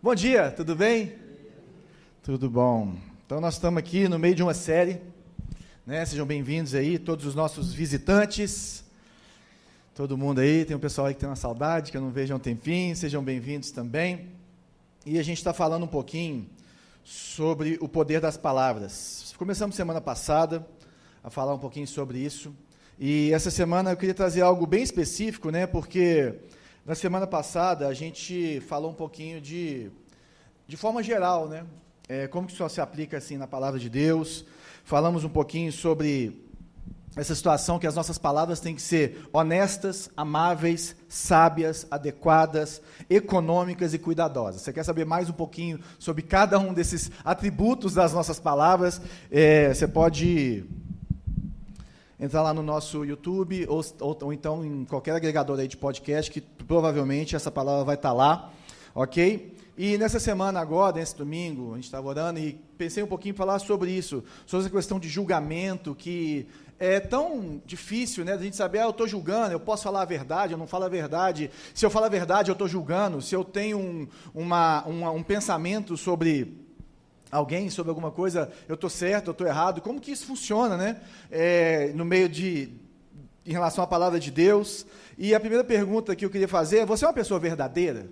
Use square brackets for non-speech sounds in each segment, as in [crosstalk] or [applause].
Bom dia, tudo bem? Tudo bom. Então nós estamos aqui no meio de uma série, né? Sejam bem-vindos aí, todos os nossos visitantes, todo mundo aí, tem um pessoal aí que tem uma saudade, que eu não vejo há um tempinho, sejam bem-vindos também. E a gente está falando um pouquinho sobre o poder das palavras. Começamos semana passada a falar um pouquinho sobre isso. E essa semana eu queria trazer algo bem específico, né? Porque na semana passada, a gente falou um pouquinho de, de forma geral, né? É, como que isso se aplica assim na palavra de Deus. Falamos um pouquinho sobre essa situação que as nossas palavras têm que ser honestas, amáveis, sábias, adequadas, econômicas e cuidadosas. Você quer saber mais um pouquinho sobre cada um desses atributos das nossas palavras? É, você pode entrar lá no nosso YouTube ou, ou, ou, então em qualquer agregador aí de podcast, que provavelmente essa palavra vai estar lá, ok? E nessa semana agora, nesse domingo, a gente estava orando e pensei um pouquinho em falar sobre isso, sobre essa questão de julgamento, que é tão difícil, né, a gente saber, ah, eu estou julgando, eu posso falar a verdade, eu não falo a verdade, se eu falo a verdade, eu estou julgando, se eu tenho um, uma, uma, um pensamento sobre alguém sobre alguma coisa, eu estou certo, eu estou errado, como que isso funciona, né? É, no meio de, em relação à palavra de Deus. E a primeira pergunta que eu queria fazer é: você é uma pessoa verdadeira?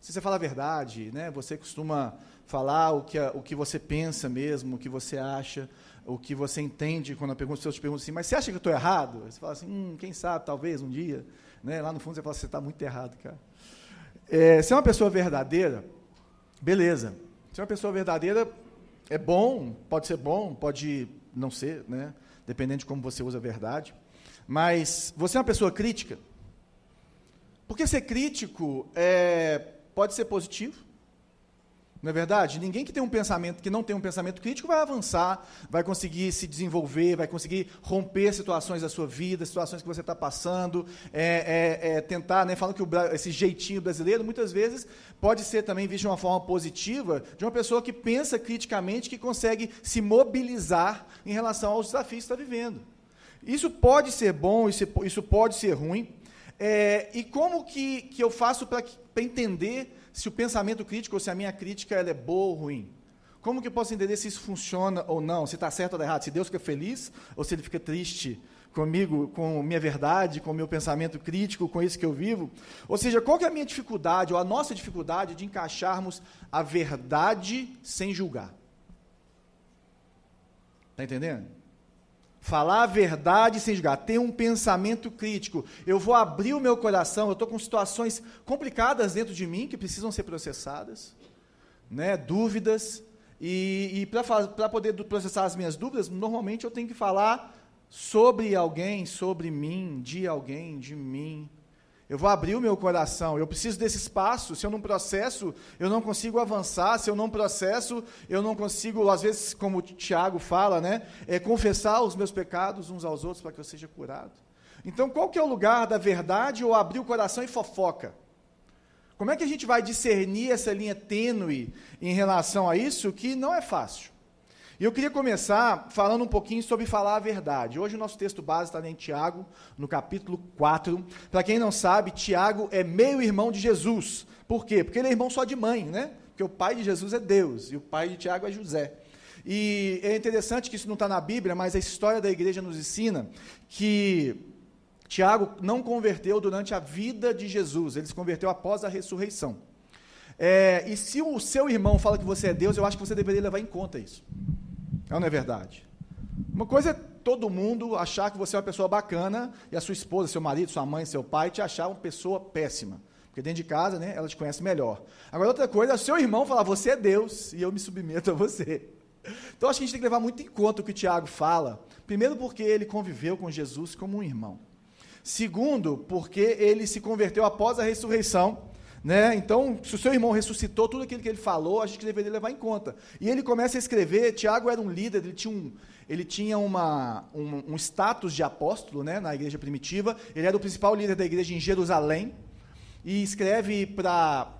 Se você fala a verdade, né? Você costuma falar o que, o que você pensa mesmo, o que você acha, o que você entende quando a pergunta, te perguntam assim, mas você acha que eu estou errado? Você fala assim, hum, quem sabe, talvez um dia. Né? Lá no fundo você fala, você está muito errado, cara. É, se é uma pessoa verdadeira, beleza. Ser uma pessoa verdadeira é bom, pode ser bom, pode não ser, né? dependendo de como você usa a verdade. Mas você é uma pessoa crítica? Porque ser crítico é, pode ser positivo, não é verdade? Ninguém que tem um pensamento, que não tem um pensamento crítico vai avançar, vai conseguir se desenvolver, vai conseguir romper situações da sua vida, situações que você está passando, é, é, é, tentar, né, falando que o, esse jeitinho brasileiro muitas vezes pode ser também visto de uma forma positiva de uma pessoa que pensa criticamente, que consegue se mobilizar em relação aos desafios que está vivendo. Isso pode ser bom, isso, isso pode ser ruim. É, e como que, que eu faço para entender se o pensamento crítico ou se a minha crítica ela é boa ou ruim. Como que eu posso entender se isso funciona ou não, se está certo ou errado, se Deus fica feliz ou se ele fica triste comigo, com minha verdade, com meu pensamento crítico, com isso que eu vivo? Ou seja, qual que é a minha dificuldade, ou a nossa dificuldade de encaixarmos a verdade sem julgar? Está entendendo? Falar a verdade sem julgar, ter um pensamento crítico. Eu vou abrir o meu coração, eu estou com situações complicadas dentro de mim que precisam ser processadas, né? dúvidas. E, e para poder processar as minhas dúvidas, normalmente eu tenho que falar sobre alguém, sobre mim, de alguém, de mim. Eu vou abrir o meu coração. Eu preciso desse espaço. Se eu não processo, eu não consigo avançar. Se eu não processo, eu não consigo, às vezes, como o Tiago fala, né, é, confessar os meus pecados uns aos outros para que eu seja curado. Então, qual que é o lugar da verdade ou abrir o coração e fofoca? Como é que a gente vai discernir essa linha tênue em relação a isso, que não é fácil? E eu queria começar falando um pouquinho sobre falar a verdade. Hoje o nosso texto base está em Tiago, no capítulo 4. Para quem não sabe, Tiago é meio irmão de Jesus. Por quê? Porque ele é irmão só de mãe, né? Porque o pai de Jesus é Deus e o pai de Tiago é José. E é interessante que isso não está na Bíblia, mas a história da igreja nos ensina que Tiago não converteu durante a vida de Jesus, ele se converteu após a ressurreição. É, e se o seu irmão fala que você é Deus, eu acho que você deveria levar em conta isso. É ou não é verdade? Uma coisa é todo mundo achar que você é uma pessoa bacana e a sua esposa, seu marido, sua mãe, seu pai te achar uma pessoa péssima. Porque dentro de casa, né, ela te conhece melhor. Agora, outra coisa é seu irmão falar, você é Deus e eu me submeto a você. Então, acho que a gente tem que levar muito em conta o que o Tiago fala. Primeiro, porque ele conviveu com Jesus como um irmão. Segundo, porque ele se converteu após a ressurreição né? Então, se o seu irmão ressuscitou, tudo aquilo que ele falou, a gente deveria levar em conta. E ele começa a escrever, Tiago era um líder, ele tinha um, ele tinha uma, um, um status de apóstolo né, na igreja primitiva, ele era o principal líder da igreja em Jerusalém, e escreve para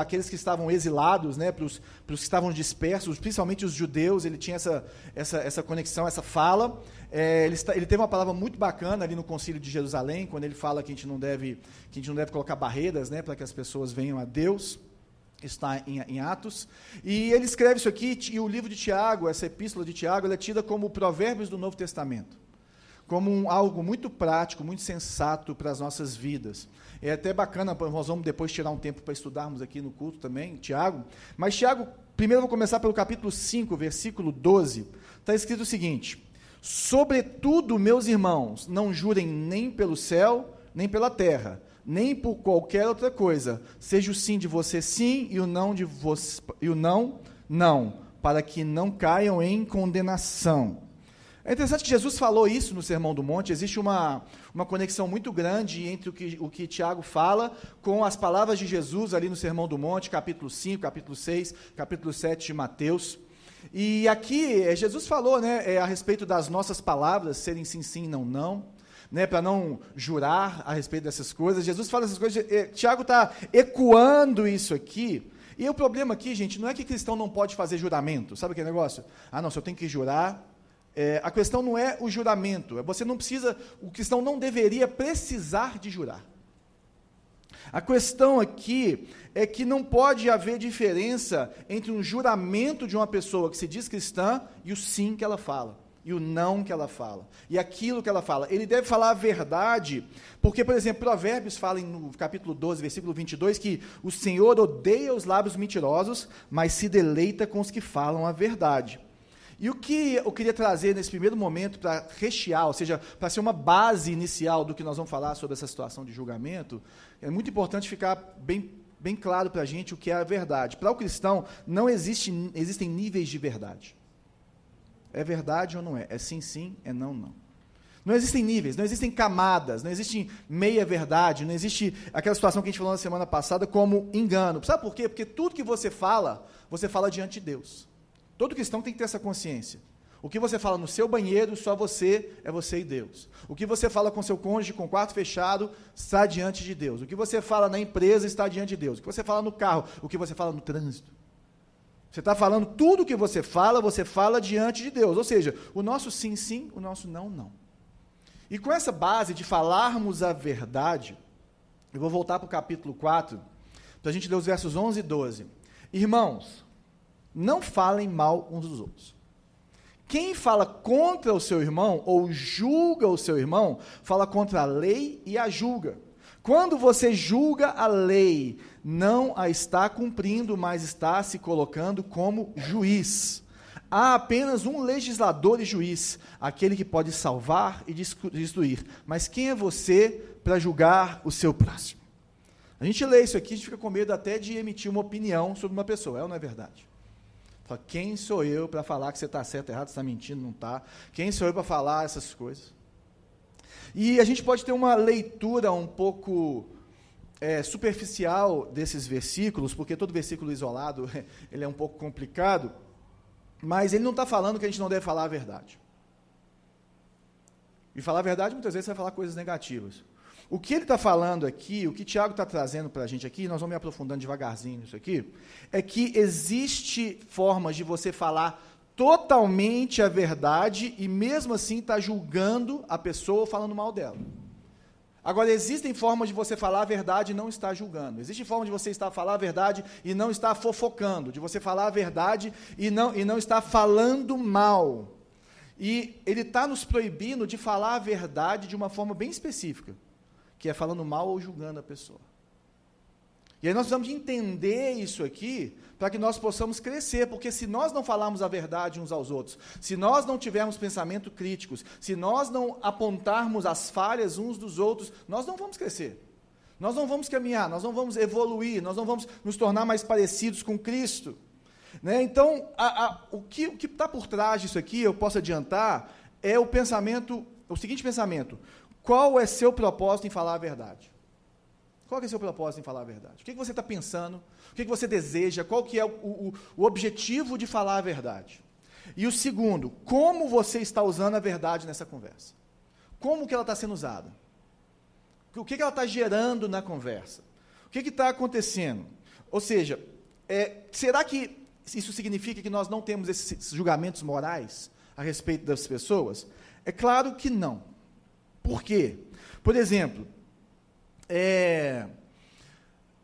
aqueles que estavam exilados, né, para os que estavam dispersos, principalmente os judeus, ele tinha essa, essa, essa conexão, essa fala. É, ele, está, ele, teve uma palavra muito bacana ali no Concílio de Jerusalém, quando ele fala que a gente não deve, que a gente não deve colocar barreiras né, para que as pessoas venham a Deus. está em, em, Atos, e ele escreve isso aqui, e o livro de Tiago, essa epístola de Tiago, ela é tida como Provérbios do Novo Testamento, como um, algo muito prático, muito sensato para as nossas vidas. É até bacana, nós vamos depois tirar um tempo para estudarmos aqui no culto também, Tiago, mas Tiago, primeiro vou começar pelo capítulo 5, versículo 12, está escrito o seguinte, Sobretudo, meus irmãos, não jurem nem pelo céu, nem pela terra, nem por qualquer outra coisa. Seja o sim de você sim e o não de você e o não não, para que não caiam em condenação. É interessante que Jesus falou isso no Sermão do Monte, existe uma, uma conexão muito grande entre o que, o que Tiago fala com as palavras de Jesus ali no Sermão do Monte, capítulo 5, capítulo 6, capítulo 7 de Mateus. E aqui é, Jesus falou né, é, a respeito das nossas palavras serem sim, sim, não, não né, para não jurar a respeito dessas coisas. Jesus fala essas coisas, é, Tiago está ecoando isso aqui. E o problema aqui, gente, não é que cristão não pode fazer juramento. Sabe aquele negócio? Ah, não, se eu tenho que jurar. É, a questão não é o juramento. É você não precisa, o cristão não deveria precisar de jurar. A questão aqui é que não pode haver diferença entre um juramento de uma pessoa que se diz cristã e o sim que ela fala e o não que ela fala, e aquilo que ela fala. Ele deve falar a verdade, porque, por exemplo, Provérbios fala no capítulo 12, versículo 22, que o Senhor odeia os lábios mentirosos, mas se deleita com os que falam a verdade. E o que eu queria trazer nesse primeiro momento para rechear, ou seja, para ser uma base inicial do que nós vamos falar sobre essa situação de julgamento, é muito importante ficar bem, bem claro para a gente o que é a verdade. Para o cristão, não existe, existem níveis de verdade. É verdade ou não é? É sim, sim, é não, não. Não existem níveis, não existem camadas, não existe meia verdade, não existe aquela situação que a gente falou na semana passada como engano. Sabe por quê? Porque tudo que você fala, você fala diante de Deus. Todo cristão tem que ter essa consciência. O que você fala no seu banheiro, só você é você e Deus. O que você fala com seu cônjuge com o quarto fechado, está diante de Deus. O que você fala na empresa está diante de Deus. O que você fala no carro, o que você fala no trânsito. Você está falando tudo o que você fala, você fala diante de Deus. Ou seja, o nosso sim, sim, o nosso não, não. E com essa base de falarmos a verdade, eu vou voltar para o capítulo 4, para a gente ler os versos 11 e 12. Irmãos, não falem mal uns dos outros. Quem fala contra o seu irmão ou julga o seu irmão, fala contra a lei e a julga. Quando você julga a lei, não a está cumprindo, mas está se colocando como juiz. Há apenas um legislador e juiz, aquele que pode salvar e destruir. Mas quem é você para julgar o seu próximo? A gente lê isso aqui, a gente fica com medo até de emitir uma opinião sobre uma pessoa, é ou não é verdade? Fala, quem sou eu para falar que você está certo, errado, está mentindo, não está? Quem sou eu para falar essas coisas? E a gente pode ter uma leitura um pouco é, superficial desses versículos, porque todo versículo isolado [laughs] ele é um pouco complicado, mas ele não está falando que a gente não deve falar a verdade. E falar a verdade muitas vezes vai falar coisas negativas. O que ele está falando aqui, o que Tiago está trazendo para a gente aqui, nós vamos me aprofundando devagarzinho nisso aqui, é que existe formas de você falar totalmente a verdade e mesmo assim está julgando a pessoa falando mal dela. Agora, existem formas de você falar a verdade e não estar julgando. Existe forma de você estar falar a verdade e não estar fofocando, de você falar a verdade e não, e não estar falando mal. E ele está nos proibindo de falar a verdade de uma forma bem específica, que é falando mal ou julgando a pessoa. E aí nós precisamos de entender isso aqui para que nós possamos crescer, porque se nós não falarmos a verdade uns aos outros, se nós não tivermos pensamento críticos, se nós não apontarmos as falhas uns dos outros, nós não vamos crescer. Nós não vamos caminhar, nós não vamos evoluir, nós não vamos nos tornar mais parecidos com Cristo. Né? Então, a, a, o que está por trás disso aqui, eu posso adiantar, é o pensamento, o seguinte pensamento: qual é seu propósito em falar a verdade? Qual é seu propósito em falar a verdade? O que, você está pensando? O que, você deseja? Qual que é o, o, o objetivo de falar a verdade? E o segundo, como você está usando a verdade nessa conversa? Como que ela está sendo usada? O que, que ela está gerando na conversa? O que está acontecendo? Ou seja, é, será que isso significa que nós não temos esses julgamentos morais a respeito das pessoas? É claro que não. Por quê? Por exemplo, é,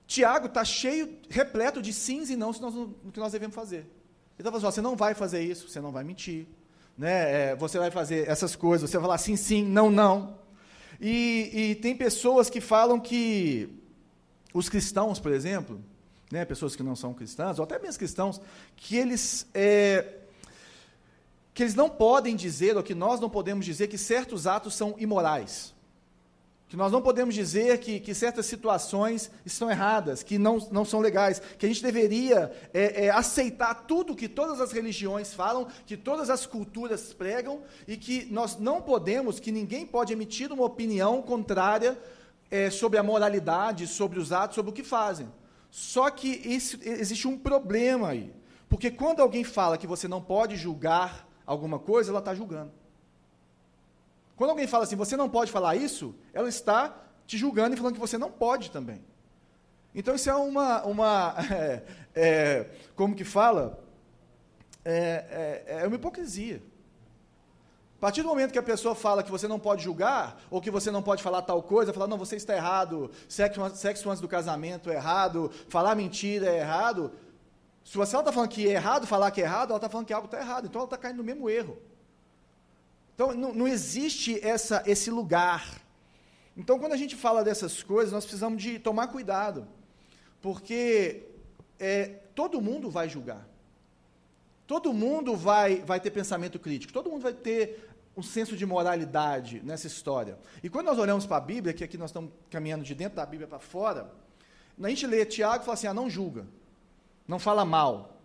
Tiago está cheio, repleto de sims e não no que nós devemos fazer. Ele está falando, assim, você não vai fazer isso, você não vai mentir, né? É, você vai fazer essas coisas, você vai falar sim, sim, não, não. E, e tem pessoas que falam que os cristãos, por exemplo, né, pessoas que não são cristãs, ou até mesmo cristãos, que eles, é, que eles não podem dizer, ou que nós não podemos dizer, que certos atos são imorais. Que nós não podemos dizer que, que certas situações estão erradas, que não, não são legais, que a gente deveria é, é, aceitar tudo que todas as religiões falam, que todas as culturas pregam, e que nós não podemos, que ninguém pode emitir uma opinião contrária é, sobre a moralidade, sobre os atos, sobre o que fazem. Só que existe um problema aí, porque quando alguém fala que você não pode julgar alguma coisa, ela está julgando. Quando alguém fala assim, você não pode falar isso, ela está te julgando e falando que você não pode também. Então isso é uma, uma [laughs] é, é, como que fala? É, é, é, uma hipocrisia. A partir do momento que a pessoa fala que você não pode julgar, ou que você não pode falar tal coisa, falar, não, você está errado, sexo, sexo antes do casamento é errado, falar mentira é errado. Se você está falando que é errado falar que é errado, ela está falando que algo está errado. Então ela está caindo no mesmo erro. Então, não, não existe essa, esse lugar. Então, quando a gente fala dessas coisas, nós precisamos de tomar cuidado, porque é, todo mundo vai julgar. Todo mundo vai, vai ter pensamento crítico, todo mundo vai ter um senso de moralidade nessa história. E quando nós olhamos para a Bíblia, que aqui nós estamos caminhando de dentro da Bíblia para fora, a gente lê Tiago e fala assim: ah, não julga, não fala mal,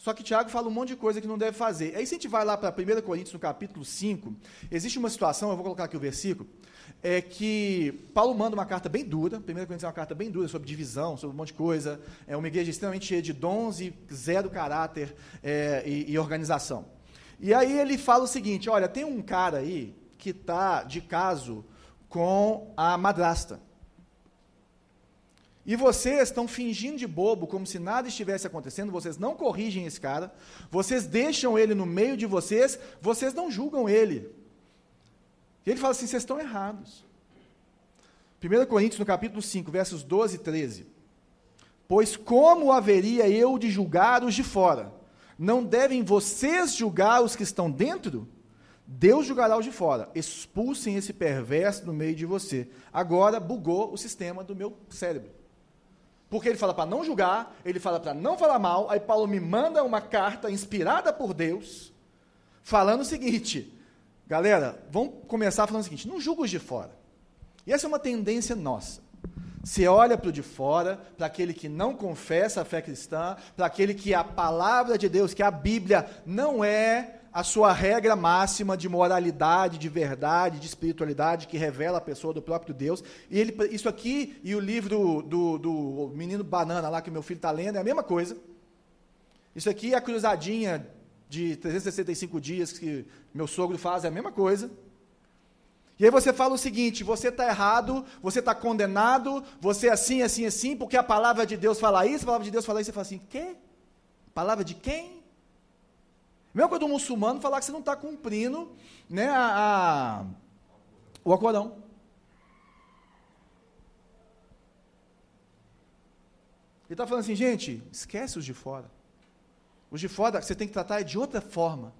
só que Tiago fala um monte de coisa que não deve fazer. Aí, se a gente vai lá para 1 Coríntios, no capítulo 5, existe uma situação, eu vou colocar aqui o versículo, é que Paulo manda uma carta bem dura, 1 Coríntios é uma carta bem dura sobre divisão, sobre um monte de coisa, é uma igreja extremamente cheia de dons e zero caráter é, e, e organização. E aí ele fala o seguinte: olha, tem um cara aí que está de caso com a madrasta. E vocês estão fingindo de bobo, como se nada estivesse acontecendo, vocês não corrigem esse cara, vocês deixam ele no meio de vocês, vocês não julgam ele. E ele fala assim: vocês estão errados. 1 Coríntios, no capítulo 5, versos 12 e 13. Pois como haveria eu de julgar os de fora? Não devem vocês julgar os que estão dentro? Deus julgará os de fora. Expulsem esse perverso do meio de você. Agora bugou o sistema do meu cérebro. Porque ele fala para não julgar, ele fala para não falar mal. Aí Paulo me manda uma carta inspirada por Deus, falando o seguinte: galera, vamos começar falando o seguinte: não julga os de fora. E essa é uma tendência nossa. Você olha para o de fora, para aquele que não confessa a fé cristã, para aquele que a palavra de Deus, que a Bíblia não é a sua regra máxima de moralidade, de verdade, de espiritualidade que revela a pessoa do próprio Deus. E ele, isso aqui e o livro do, do Menino Banana lá que meu filho está lendo é a mesma coisa. Isso aqui é a cruzadinha de 365 dias que meu sogro faz é a mesma coisa. E aí você fala o seguinte: você está errado, você está condenado, você é assim, assim, assim, porque a palavra de Deus fala isso, a palavra de Deus fala isso, você fala assim: quê? Palavra de quem? Mesma coisa do muçulmano falar que você não está cumprindo né, a, a, o Alcorão. Ele está falando assim, gente, esquece os de fora. Os de fora você tem que tratar de outra forma.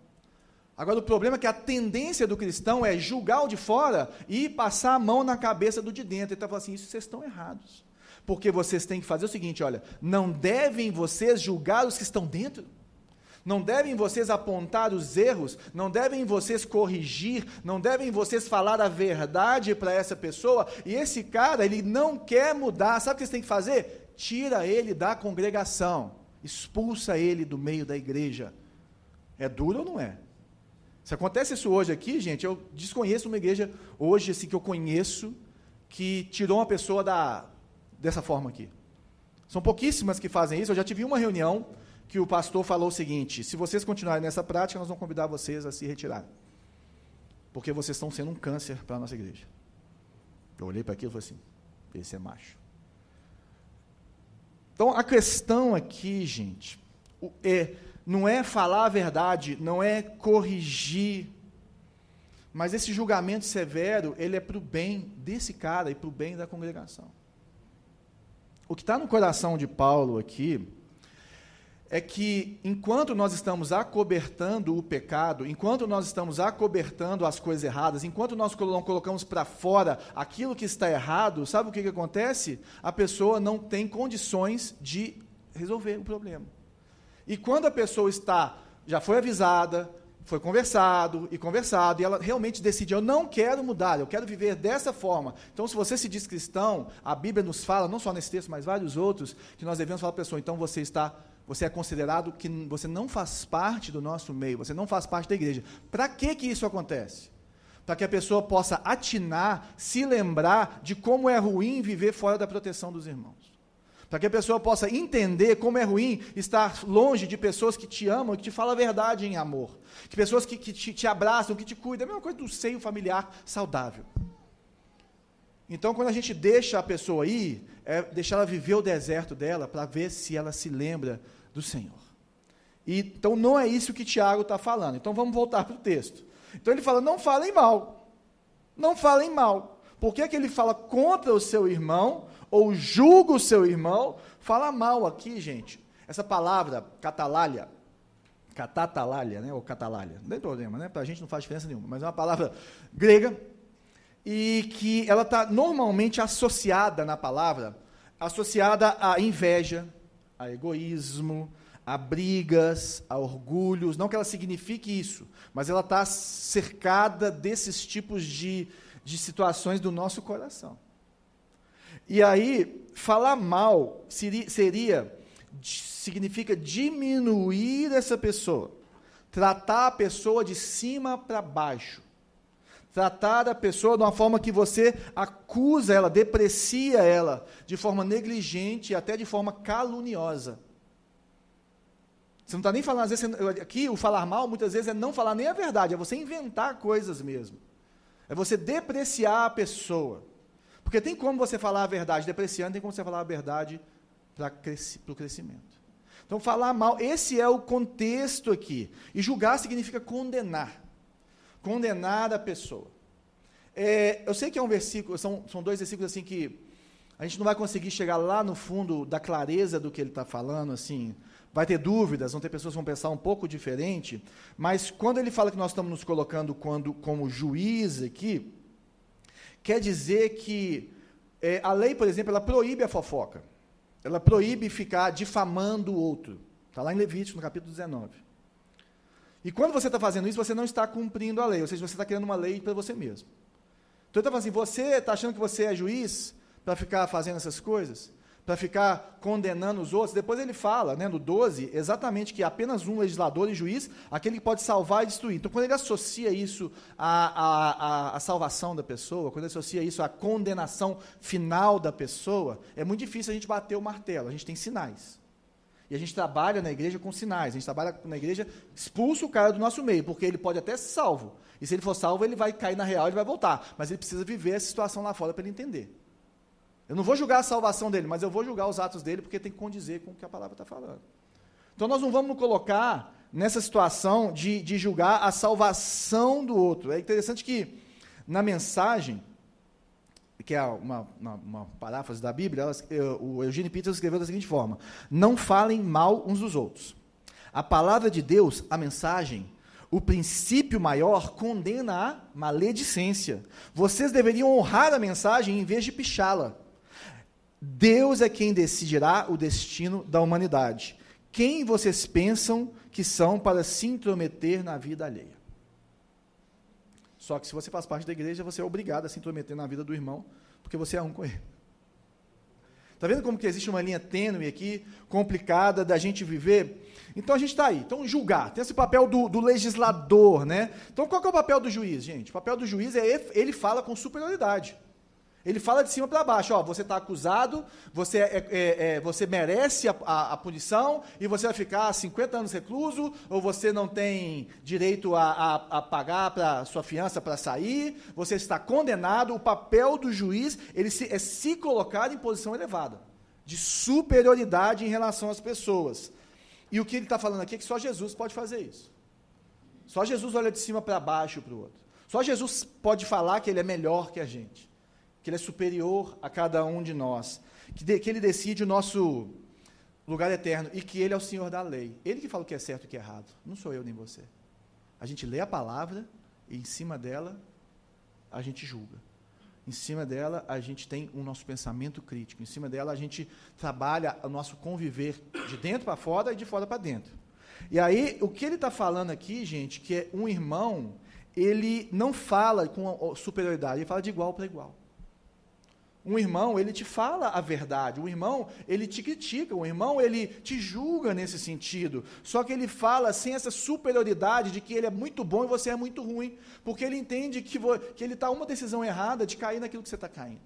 Agora, o problema é que a tendência do cristão é julgar o de fora e passar a mão na cabeça do de dentro. Ele está falando assim: isso vocês estão errados. Porque vocês têm que fazer o seguinte: olha, não devem vocês julgar os que estão dentro. Não devem vocês apontar os erros, não devem vocês corrigir, não devem vocês falar a verdade para essa pessoa, e esse cara, ele não quer mudar. Sabe o que vocês têm que fazer? Tira ele da congregação, expulsa ele do meio da igreja. É duro ou não é? Se acontece isso hoje aqui, gente, eu desconheço uma igreja hoje assim que eu conheço que tirou uma pessoa da dessa forma aqui. São pouquíssimas que fazem isso. Eu já tive uma reunião que o pastor falou o seguinte: se vocês continuarem nessa prática, nós vamos convidar vocês a se retirar. Porque vocês estão sendo um câncer para a nossa igreja. Eu olhei para aquilo e falei assim: esse é macho. Então a questão aqui, gente, é, não é falar a verdade, não é corrigir, mas esse julgamento severo, ele é para o bem desse cara e para o bem da congregação. o que está no coração de Paulo aqui é que enquanto nós estamos acobertando o pecado, enquanto nós estamos acobertando as coisas erradas, enquanto nós não colocamos para fora aquilo que está errado, sabe o que, que acontece? A pessoa não tem condições de resolver o problema. E quando a pessoa está, já foi avisada, foi conversado e conversado, e ela realmente decide: eu não quero mudar, eu quero viver dessa forma. Então, se você se diz cristão, a Bíblia nos fala, não só nesse texto, mas vários outros, que nós devemos falar para a pessoa: então você está você é considerado que você não faz parte do nosso meio, você não faz parte da igreja. Para que, que isso acontece? Para que a pessoa possa atinar, se lembrar de como é ruim viver fora da proteção dos irmãos. Para que a pessoa possa entender como é ruim estar longe de pessoas que te amam e que te falam a verdade em amor. Que pessoas que, que te, te abraçam, que te cuidam. É a mesma coisa do seio familiar saudável. Então, quando a gente deixa a pessoa ir, é deixar ela viver o deserto dela para ver se ela se lembra do Senhor. E, então não é isso que Tiago está falando. Então vamos voltar para o texto. Então ele fala: não falem mal. Não falem mal. Por que, que ele fala contra o seu irmão, ou julga o seu irmão? Fala mal aqui, gente. Essa palavra, catalalha, catatalália, né, ou catalalha, não tem problema, né? Para a gente não faz diferença nenhuma, mas é uma palavra grega e que ela está normalmente associada na palavra, associada à inveja, a egoísmo, a brigas, a orgulhos. Não que ela signifique isso, mas ela está cercada desses tipos de, de situações do nosso coração. E aí, falar mal seria, seria significa diminuir essa pessoa, tratar a pessoa de cima para baixo tratar a pessoa de uma forma que você acusa ela, deprecia ela, de forma negligente até de forma caluniosa. Você não está nem falando, às vezes, aqui o falar mal muitas vezes é não falar nem a verdade, é você inventar coisas mesmo. É você depreciar a pessoa. Porque tem como você falar a verdade depreciando, tem como você falar a verdade para o crescimento. Então, falar mal, esse é o contexto aqui. E julgar significa condenar condenar a pessoa. É, eu sei que é um versículo, são, são dois versículos assim que a gente não vai conseguir chegar lá no fundo da clareza do que ele está falando, assim, vai ter dúvidas, vão ter pessoas que vão pensar um pouco diferente, mas quando ele fala que nós estamos nos colocando quando, como juiz aqui, quer dizer que é, a lei, por exemplo, ela proíbe a fofoca, ela proíbe ficar difamando o outro, está lá em Levítico, no capítulo 19. E quando você está fazendo isso, você não está cumprindo a lei, ou seja, você está criando uma lei para você mesmo. Então ele está falando assim: você está achando que você é juiz para ficar fazendo essas coisas? Para ficar condenando os outros? Depois ele fala, né, no 12, exatamente que apenas um legislador e juiz, aquele que pode salvar e destruir. Então, quando ele associa isso à, à, à salvação da pessoa, quando ele associa isso à condenação final da pessoa, é muito difícil a gente bater o martelo, a gente tem sinais. E a gente trabalha na igreja com sinais. A gente trabalha na igreja, expulsa o cara do nosso meio, porque ele pode até ser salvo. E se ele for salvo, ele vai cair na real, ele vai voltar. Mas ele precisa viver essa situação lá fora para ele entender. Eu não vou julgar a salvação dele, mas eu vou julgar os atos dele, porque tem que condizer com o que a palavra está falando. Então nós não vamos colocar nessa situação de, de julgar a salvação do outro. É interessante que na mensagem, que é uma, uma, uma paráfrase da Bíblia, o Eugene Peterson escreveu da seguinte forma: Não falem mal uns dos outros. A palavra de Deus, a mensagem, o princípio maior condena a maledicência. Vocês deveriam honrar a mensagem em vez de pichá-la. Deus é quem decidirá o destino da humanidade. Quem vocês pensam que são para se intrometer na vida alheia? Só que se você faz parte da igreja, você é obrigado a se intrometer na vida do irmão, porque você é um com ele. Está vendo como que existe uma linha tênue aqui, complicada da gente viver? Então a gente está aí. Então, julgar. Tem esse papel do, do, legislador, né? Então, qual é o papel do juiz, gente? O papel do juiz é ele fala com superioridade. Ele fala de cima para baixo, ó, você está acusado, você, é, é, é, você merece a, a, a, punição e você vai ficar 50 anos recluso, ou você não tem direito a, a, pagar para sua fiança para sair, você está condenado. O papel do juiz ele se, é se colocar em posição elevada, de superioridade em relação às pessoas. E o que ele está falando aqui é que só Jesus pode fazer isso. Só Jesus olha de cima para baixo para o outro. Só Jesus pode falar que ele é melhor que a gente que Ele é superior a cada um de nós. que, de, que ele decide o nosso lugar eterno e que ele é o Senhor da lei. Ele que fala o que é certo e o que é errado. Não sou eu nem você. A gente lê a palavra e em cima dela a gente julga. Em cima dela a gente tem o nosso pensamento crítico. Em cima dela a gente trabalha o nosso conviver de dentro para fora e de fora para dentro. E aí o que ele está falando aqui, gente, que é um irmão, ele não fala com superioridade, ele fala de igual para igual. Um irmão, ele te fala a verdade. Um irmão, ele te critica. Um irmão, ele te julga nesse sentido. Só que ele fala sem essa superioridade de que ele é muito bom e você é muito ruim. Porque ele entende que, que ele está uma decisão errada de cair naquilo que você está caindo.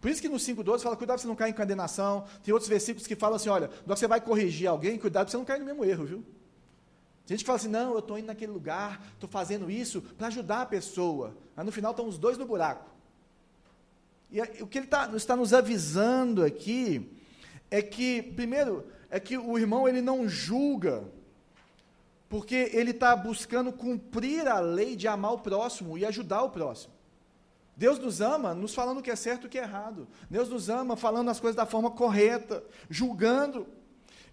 Por isso que no 5,12 fala, cuidado para você não cair em condenação. Tem outros versículos que falam assim, olha, você vai corrigir alguém, cuidado para você não cair no mesmo erro, viu? Tem gente que fala assim, não, eu estou indo naquele lugar, estou fazendo isso para ajudar a pessoa. Mas no final estão os dois no buraco. E o que ele tá, está nos avisando aqui é que, primeiro, é que o irmão ele não julga, porque ele está buscando cumprir a lei de amar o próximo e ajudar o próximo. Deus nos ama nos falando o que é certo e o que é errado. Deus nos ama falando as coisas da forma correta, julgando.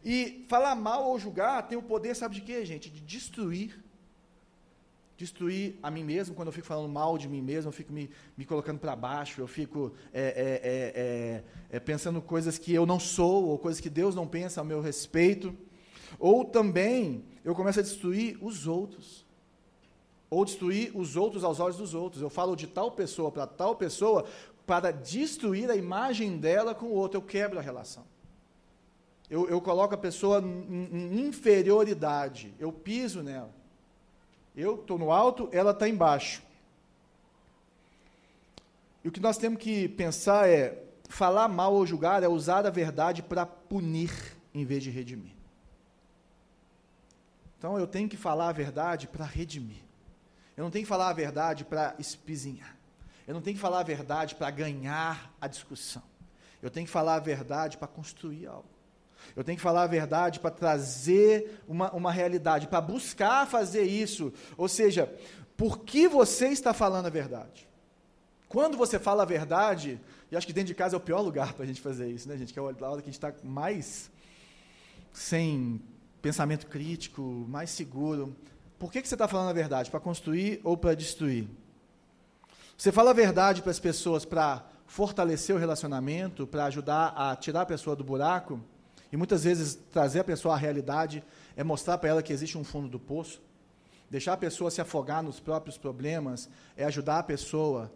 E falar mal ou julgar tem o poder, sabe de quê, gente? De destruir destruir a mim mesmo, quando eu fico falando mal de mim mesmo, eu fico me, me colocando para baixo, eu fico é, é, é, é, pensando coisas que eu não sou, ou coisas que Deus não pensa a meu respeito. Ou também eu começo a destruir os outros. Ou destruir os outros aos olhos dos outros. Eu falo de tal pessoa para tal pessoa para destruir a imagem dela com o outro. Eu quebro a relação. Eu, eu coloco a pessoa em inferioridade. Eu piso nela. Eu estou no alto, ela está embaixo. E o que nós temos que pensar é: falar mal ou julgar é usar a verdade para punir em vez de redimir. Então eu tenho que falar a verdade para redimir. Eu não tenho que falar a verdade para espizinhar. Eu não tenho que falar a verdade para ganhar a discussão. Eu tenho que falar a verdade para construir algo. Eu tenho que falar a verdade para trazer uma, uma realidade, para buscar fazer isso. Ou seja, por que você está falando a verdade? Quando você fala a verdade, e acho que dentro de casa é o pior lugar para a gente fazer isso, né, gente? Que é a hora que a gente está mais sem pensamento crítico, mais seguro. Por que, que você está falando a verdade? Para construir ou para destruir? Você fala a verdade para as pessoas para fortalecer o relacionamento, para ajudar a tirar a pessoa do buraco? E muitas vezes trazer a pessoa à realidade é mostrar para ela que existe um fundo do poço. Deixar a pessoa se afogar nos próprios problemas é ajudar a pessoa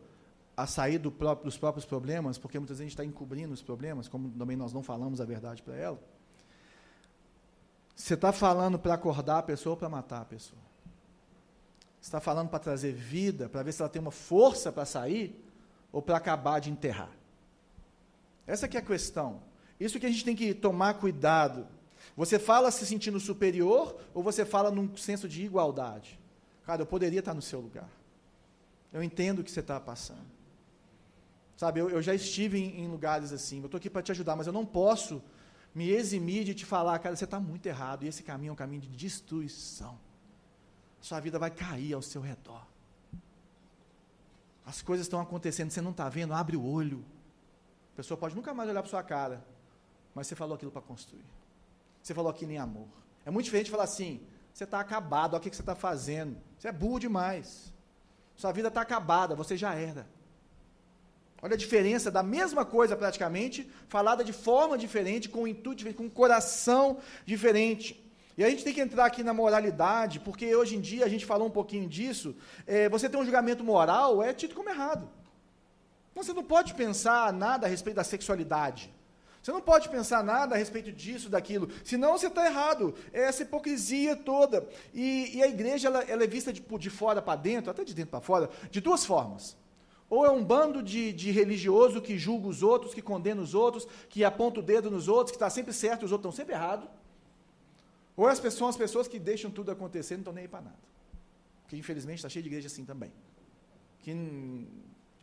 a sair do próprio, dos próprios problemas, porque muitas vezes a gente está encobrindo os problemas, como também nós não falamos a verdade para ela. Você está falando para acordar a pessoa ou para matar a pessoa? Você está falando para trazer vida, para ver se ela tem uma força para sair, ou para acabar de enterrar? Essa que é a questão. Isso que a gente tem que tomar cuidado. Você fala se sentindo superior ou você fala num senso de igualdade? Cara, eu poderia estar no seu lugar. Eu entendo o que você está passando. Sabe, eu, eu já estive em, em, lugares assim. Eu estou aqui para te ajudar, mas eu não posso me eximir de te falar, cara, você está muito errado. E esse caminho é um caminho de destruição. Sua vida vai cair ao seu redor. As coisas estão acontecendo, você não está vendo? Abre o olho. A pessoa pode nunca mais olhar para sua cara mas você falou aquilo para construir. Você falou aquilo em amor. É muito diferente falar assim: você está acabado, olha o que você está fazendo. Você é burro demais. Sua vida está acabada, você já era. Olha a diferença da mesma coisa praticamente, falada de forma diferente, com um intuito diferente, com um coração diferente. E a gente tem que entrar aqui na moralidade, porque hoje em dia a gente falou um pouquinho disso. É, você tem um julgamento moral, é tido como errado. Você não pode pensar nada a respeito da sexualidade. Você não pode pensar nada a respeito disso, daquilo, senão você está errado. É essa hipocrisia toda. E, e a igreja ela, ela, é vista de, de fora para dentro, até de dentro para fora, de duas formas. Ou é um bando de, de, religioso que julga os outros, que condena os outros, que aponta o dedo nos outros, que está sempre certo e os outros estão sempre errados. Ou as pessoas, são as pessoas que deixam tudo acontecer e não estão nem aí para nada. Que infelizmente está cheio de igreja assim também. Que,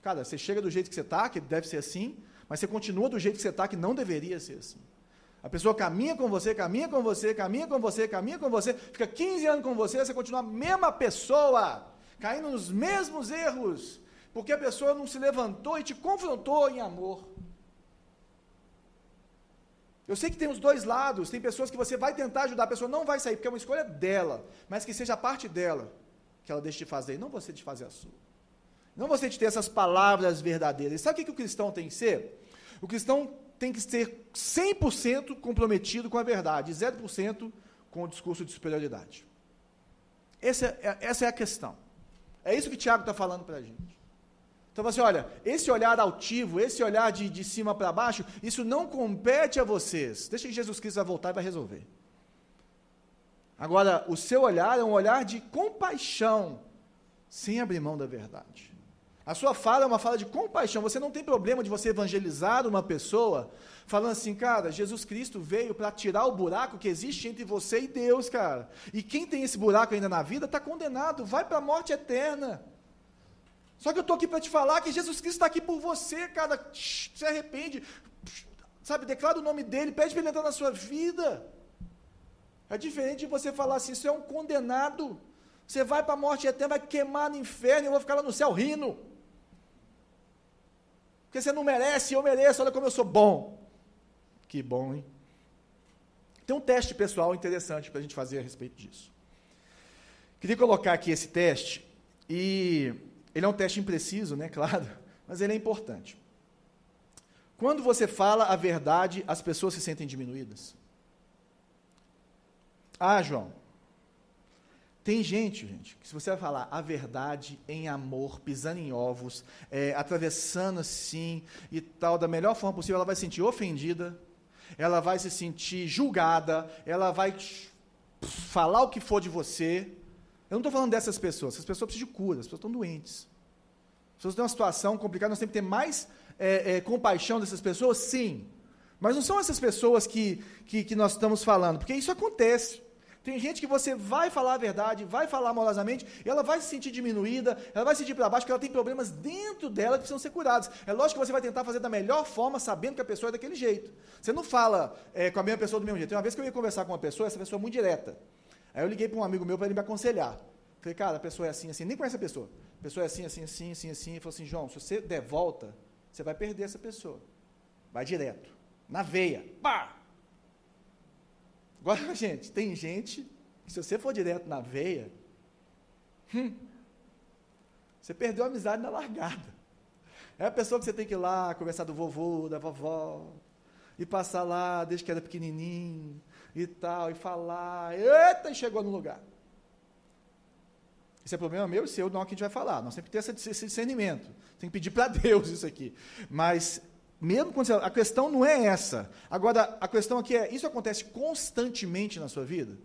cara, você chega do jeito que você está, que deve ser assim, mas você continua do jeito que você está, que não deveria ser assim. A pessoa caminha com você, caminha com você, caminha com você, caminha com você, fica 15 anos com você, você continua a mesma pessoa, caindo nos mesmos erros, porque a pessoa não se levantou e te confrontou em amor. Eu sei que tem os dois lados, tem pessoas que você vai tentar ajudar, a pessoa não vai sair, porque é uma escolha dela, mas que seja parte dela que ela deixe de fazer, não você de fazer a sua. Não você de ter essas palavras verdadeiras. Sabe o que o cristão tem que ser? O cristão tem que ser 100% comprometido com a verdade, 0% com o discurso de superioridade. Essa é, essa é a questão. É isso que o Tiago está falando para a gente. Então, assim, olha, esse olhar altivo, esse olhar de, de cima para baixo, isso não compete a vocês. Deixa que Jesus Cristo vai voltar e vai resolver. Agora, o seu olhar é um olhar de compaixão, sem abrir mão da verdade. A sua fala é uma fala de compaixão. Você não tem problema de você evangelizar uma pessoa falando assim, cara, Jesus Cristo veio para tirar o buraco que existe entre você e Deus, cara. E quem tem esse buraco ainda na vida está condenado, vai para a morte eterna. Só que eu estou aqui para te falar que Jesus Cristo está aqui por você, cara. Se arrepende, sabe, declara o nome dele, pede para ele entrar na sua vida. É diferente de você falar assim, você é um condenado. Você vai para a morte eterna, vai queimar no inferno, eu vou ficar lá no céu rindo. Porque você não merece, eu mereço, olha como eu sou bom. Que bom, hein? Tem um teste pessoal interessante para a gente fazer a respeito disso. Queria colocar aqui esse teste e ele é um teste impreciso, né? [laughs] Claro, mas ele é importante. Quando você fala a verdade, as pessoas se sentem diminuídas. Ah, João. Tem gente, gente, que se você vai falar a verdade em amor, pisando em ovos, é, atravessando assim e tal, da melhor forma possível, ela vai se sentir ofendida, ela vai se sentir julgada, ela vai falar o que for de você, eu não estou falando dessas pessoas, essas pessoas precisam de cura, as pessoas estão doentes. As pessoas têm uma situação complicada, nós temos que ter mais é, é, compaixão dessas pessoas? Sim. Mas não são essas pessoas que, que, que nós estamos falando, porque isso acontece. Tem gente que você vai falar a verdade, vai falar amorosamente, e ela vai se sentir diminuída, ela vai se sentir para baixo, porque ela tem problemas dentro dela que precisam ser curados. É lógico que você vai tentar fazer da melhor forma, sabendo que a pessoa é daquele jeito. Você não fala é, com a mesma pessoa do mesmo jeito. Tem uma vez que eu ia conversar com uma pessoa, essa pessoa é muito direta. Aí eu liguei para um amigo meu para ele me aconselhar. Falei, cara, a pessoa é assim, assim, nem conhece a pessoa. A pessoa é assim, assim, assim, assim, assim. Ele falou assim, João, se você der volta, você vai perder essa pessoa. Vai direto. Na veia. Pá! Agora, gente, tem gente que se você for direto na veia, hum, você perdeu a amizade na largada. É a pessoa que você tem que ir lá, conversar do vovô, da vovó, e passar lá desde que era pequenininho, e tal, e falar, eita, e chegou no lugar. Isso é problema meu e seu, não é o que a gente vai falar. Nós temos que ter esse discernimento. Tem que pedir para [laughs] Deus isso aqui. Mas, mesmo quando você, a questão não é essa. Agora, a questão aqui é: isso acontece constantemente na sua vida?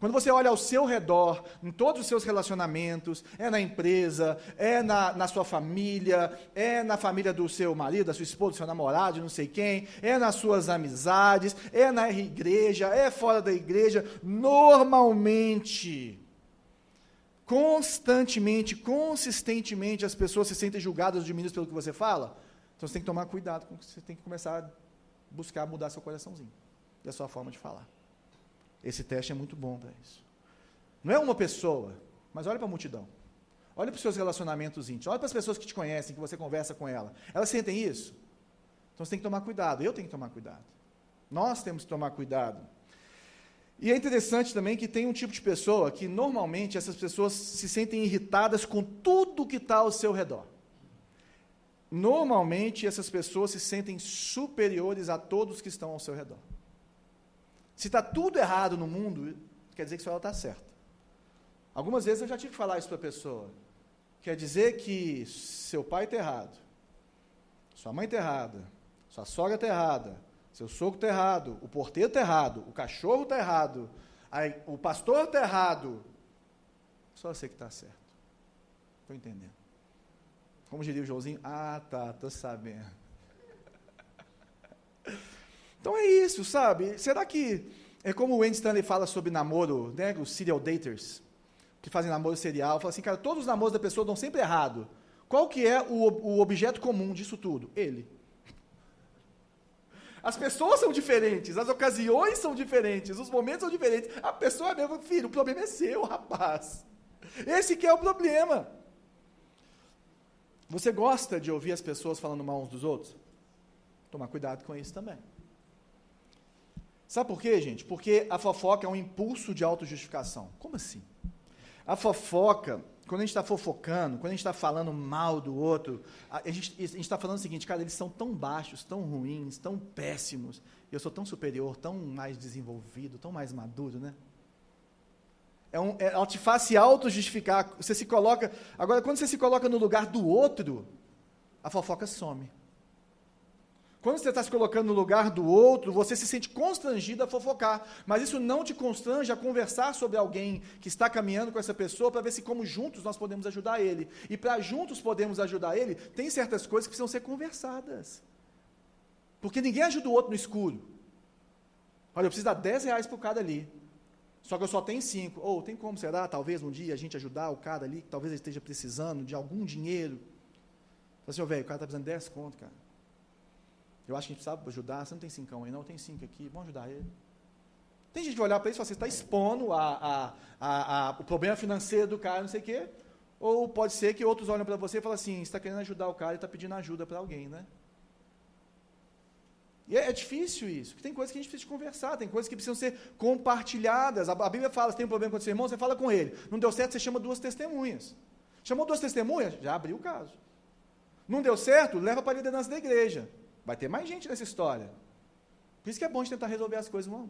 Quando você olha ao seu redor, em todos os seus relacionamentos, é na empresa, é na, na sua família, é na família do seu marido, da sua esposa, do seu namorado, não sei quem, é nas suas amizades, é na igreja, é fora da igreja, normalmente, constantemente, consistentemente, as pessoas se sentem julgadas, diminuídas pelo que você fala. Então você tem que tomar cuidado, você tem que começar a buscar mudar seu coraçãozinho e a sua forma de falar. Esse teste é muito bom para isso. Não é uma pessoa, mas olha para a multidão. Olha para os seus relacionamentos íntimos. Olha para as pessoas que te conhecem, que você conversa com ela. Elas sentem isso? Então você tem que tomar cuidado. Eu tenho que tomar cuidado. Nós temos que tomar cuidado. E é interessante também que tem um tipo de pessoa que normalmente essas pessoas se sentem irritadas com tudo que está ao seu redor. Normalmente essas pessoas se sentem superiores a todos que estão ao seu redor. Se está tudo errado no mundo, quer dizer que só ela está certa. Algumas vezes eu já tive que falar isso para a pessoa. Quer dizer que seu pai está errado, sua mãe está errada, sua sogra está errada, seu sogro está errado, o porteiro está errado, o cachorro está errado, o pastor está errado. Só você que está certo. Estou entendendo. Como diria o Joãozinho? Ah, tá, estou sabendo. Então é isso, sabe? Será que é como o Andy Stanley fala sobre namoro, né, os serial daters, que fazem namoro serial, fala assim, cara, todos os namoros da pessoa dão sempre errado. Qual que é o, o objeto comum disso tudo? Ele. As pessoas são diferentes, as ocasiões são diferentes, os momentos são diferentes. A pessoa é mesmo, filho, o problema é seu, rapaz. Esse que é o problema. Você gosta de ouvir as pessoas falando mal uns dos outros? Tomar cuidado com isso também. Sabe por quê, gente? Porque a fofoca é um impulso de autojustificação. Como assim? A fofoca, quando a gente está fofocando, quando a gente está falando mal do outro, a gente está falando o seguinte, cara, eles são tão baixos, tão ruins, tão péssimos, eu sou tão superior, tão mais desenvolvido, tão mais maduro, né? É um, é, ela te faz se auto-justificar. Você se coloca. Agora, quando você se coloca no lugar do outro, a fofoca some. Quando você está se colocando no lugar do outro, você se sente constrangido a fofocar. Mas isso não te constrange a conversar sobre alguém que está caminhando com essa pessoa para ver se, como juntos, nós podemos ajudar ele. E para juntos podemos ajudar ele, tem certas coisas que precisam ser conversadas. Porque ninguém ajuda o outro no escuro. Olha, eu preciso dar 10 reais para o cara ali. Só que eu só tenho 5. Ou oh, tem como, será, talvez um dia a gente ajudar o cara ali, que talvez ele esteja precisando de algum dinheiro. Fala assim, oh, velho, o cara está precisando de 10 conto, cara. Eu acho que a gente precisava ajudar. Você não tem cincão aí, não? Tem cinco aqui. Vamos ajudar ele. Tem gente que vai olhar para isso e falar, você está expondo a, a, a, o problema financeiro do cara, não sei o quê. Ou pode ser que outros olham para você e falam assim, você está querendo ajudar o cara e está pedindo ajuda para alguém, né? E é, é, difícil isso, porque tem coisas que a gente precisa conversar, tem coisas que precisam ser compartilhadas. A, a Bíblia fala, se tem um problema com o seu irmão, você fala com ele. Não deu certo, você chama duas testemunhas. Chamou duas testemunhas, já abriu o caso. Não deu certo, leva para a liderança da igreja. Vai ter mais gente nessa história. Por isso que é bom a gente tentar resolver as coisas no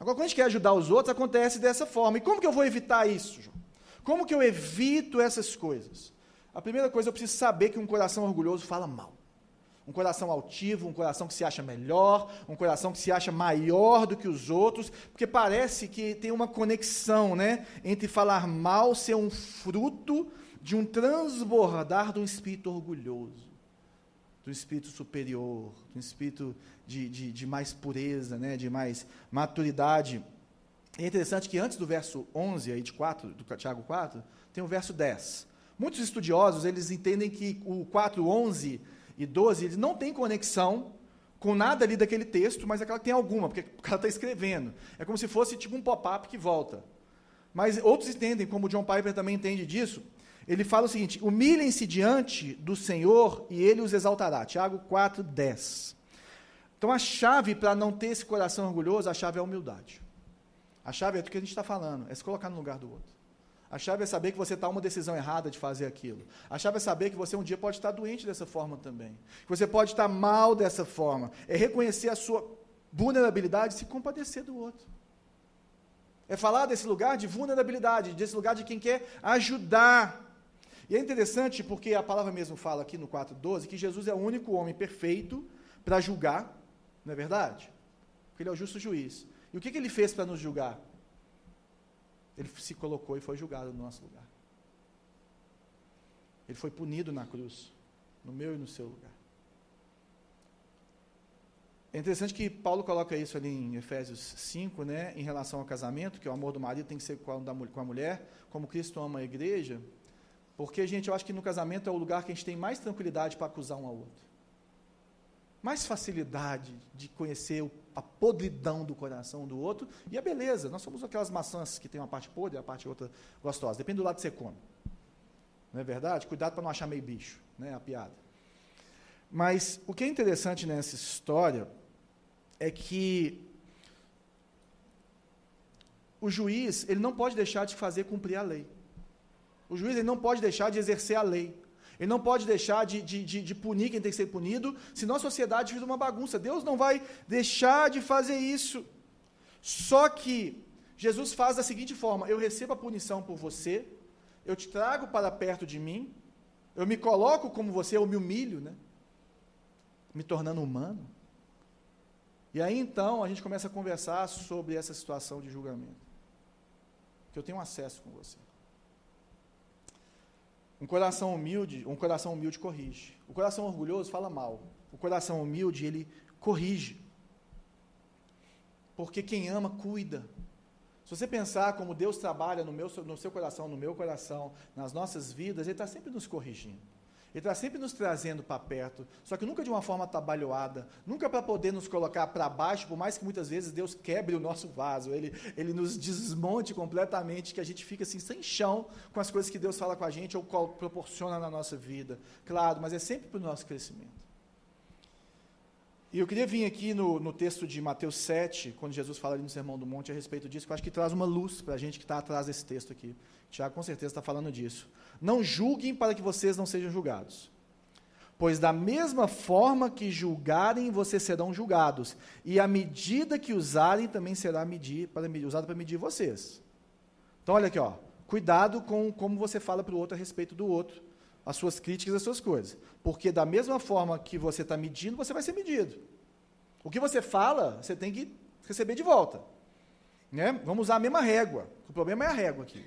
Agora, quando a gente quer ajudar os outros, acontece dessa forma. E como que eu vou evitar isso, João? Como que eu evito essas coisas? A primeira coisa, eu preciso saber que um coração orgulhoso fala mal. Um coração altivo, um coração que se acha melhor, um coração que se acha maior do que os outros, porque parece que tem uma conexão, né, entre falar mal ser um fruto de um transbordar de um espírito orgulhoso do espírito superior, do espírito de, de, de, mais pureza, né, de mais maturidade. é interessante que antes do verso 11, aí de 4, do Tiago 4, tem o verso 10. Muitos estudiosos, eles entendem que o 4, 11 e 12, eles não têm conexão com nada ali daquele texto, mas é que tem alguma, porque o cara está escrevendo. É como se fosse tipo um pop-up que volta. Mas outros entendem, como o John Piper também entende disso, ele fala o seguinte: humilhem-se diante do Senhor e ele os exaltará. Tiago 4, 10. Então a chave para não ter esse coração orgulhoso, a chave é a humildade. A chave é do que a gente está falando, é se colocar no lugar do outro. A chave é saber que você está uma decisão errada de fazer aquilo. A chave é saber que você um dia pode estar doente dessa forma também. Que você pode estar mal dessa forma. É reconhecer a sua vulnerabilidade e se compadecer do outro. É falar desse lugar de vulnerabilidade, desse lugar de quem quer ajudar. E é interessante porque a palavra mesmo fala aqui no 4,12 que Jesus é o único homem perfeito para julgar, não é verdade? Porque ele é o justo juiz. E o que, que ele fez para nos julgar? Ele se colocou e foi julgado no nosso lugar. Ele foi punido na cruz, no meu e no seu lugar. É interessante que Paulo coloca isso ali em Efésios 5, né, em relação ao casamento, que o amor do marido tem que ser com a mulher, como Cristo ama a igreja. Porque, gente, eu acho que no casamento é o lugar que a gente tem mais tranquilidade para acusar um ao outro. Mais facilidade de conhecer a podridão do coração do outro e a beleza. Nós somos aquelas maçãs que tem uma parte podre e a parte outra gostosa. Depende do lado que você come. Não é verdade? Cuidado para não achar meio bicho, né? A piada. Mas o que é interessante nessa história é que o juiz ele não pode deixar de fazer cumprir a lei. O juiz ele não pode deixar de exercer a lei. Ele não pode deixar de, de, de, de, punir quem tem que ser punido, senão a sociedade vira uma bagunça. Deus não vai deixar de fazer isso. Só que Jesus faz da seguinte forma: eu recebo a punição por você, eu te trago para perto de mim, eu me coloco como você, eu me humilho, né? me tornando humano. E aí então a gente começa a conversar sobre essa situação de julgamento. Que eu tenho acesso com você. Um coração humilde, um coração humilde corrige. O coração orgulhoso fala mal. O coração humilde, ele corrige. Porque quem ama, cuida. Se você pensar como Deus trabalha no, meu, no seu coração, no meu coração, nas nossas vidas, Ele está sempre nos corrigindo. Ele está sempre nos trazendo para perto, só que nunca de uma forma trabalhoada, nunca para poder nos colocar para baixo, por mais que muitas vezes Deus quebre o nosso vaso, ele, ele nos desmonte completamente, que a gente fica assim sem chão com as coisas que Deus fala com a gente ou proporciona na nossa vida. Claro, mas é sempre para o nosso crescimento. E eu queria vir aqui no, no, texto de Mateus 7, quando Jesus fala ali no Sermão do Monte a respeito disso, que eu acho que traz uma luz para a gente que está atrás desse texto aqui. Tiago com certeza está falando disso. Não julguem para que vocês não sejam julgados. Pois da mesma forma que julgarem, vocês serão julgados. E a medida que usarem também será medir, para, usada para medir vocês. Então olha aqui, ó. Cuidado com como você fala para o outro a respeito do outro as suas críticas, as suas coisas. Porque da mesma forma que você está medindo, você vai ser medido. O que você fala, você tem que receber de volta. Né? Vamos usar a mesma régua. O problema é a régua aqui.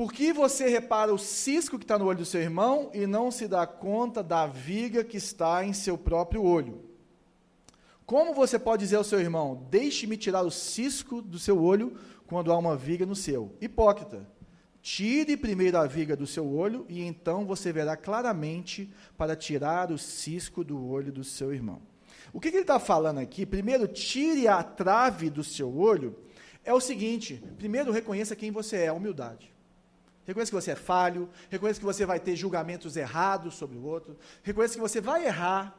Por que você repara o cisco que está no olho do seu irmão e não se dá conta da viga que está em seu próprio olho? Como você pode dizer ao seu irmão: Deixe-me tirar o cisco do seu olho quando há uma viga no seu? Hipócrita. Tire primeiro a viga do seu olho, e então você verá claramente para tirar o cisco do olho do seu irmão. O que, que ele está falando aqui? Primeiro, tire a trave do seu olho. É o seguinte: primeiro, reconheça quem você é, a humildade. Reconheça que você é falho, reconheça que você vai ter julgamentos errados sobre o outro, reconheça que você vai errar,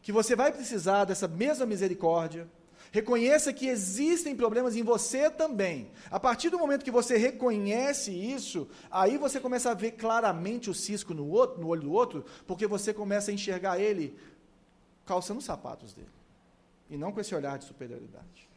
que você vai precisar dessa mesma misericórdia. Reconheça que existem problemas em você também. A partir do momento que você reconhece isso, aí você começa a ver claramente o cisco no, outro, no olho do outro, porque você começa a enxergar ele calçando os sapatos dele. E não com esse olhar de superioridade.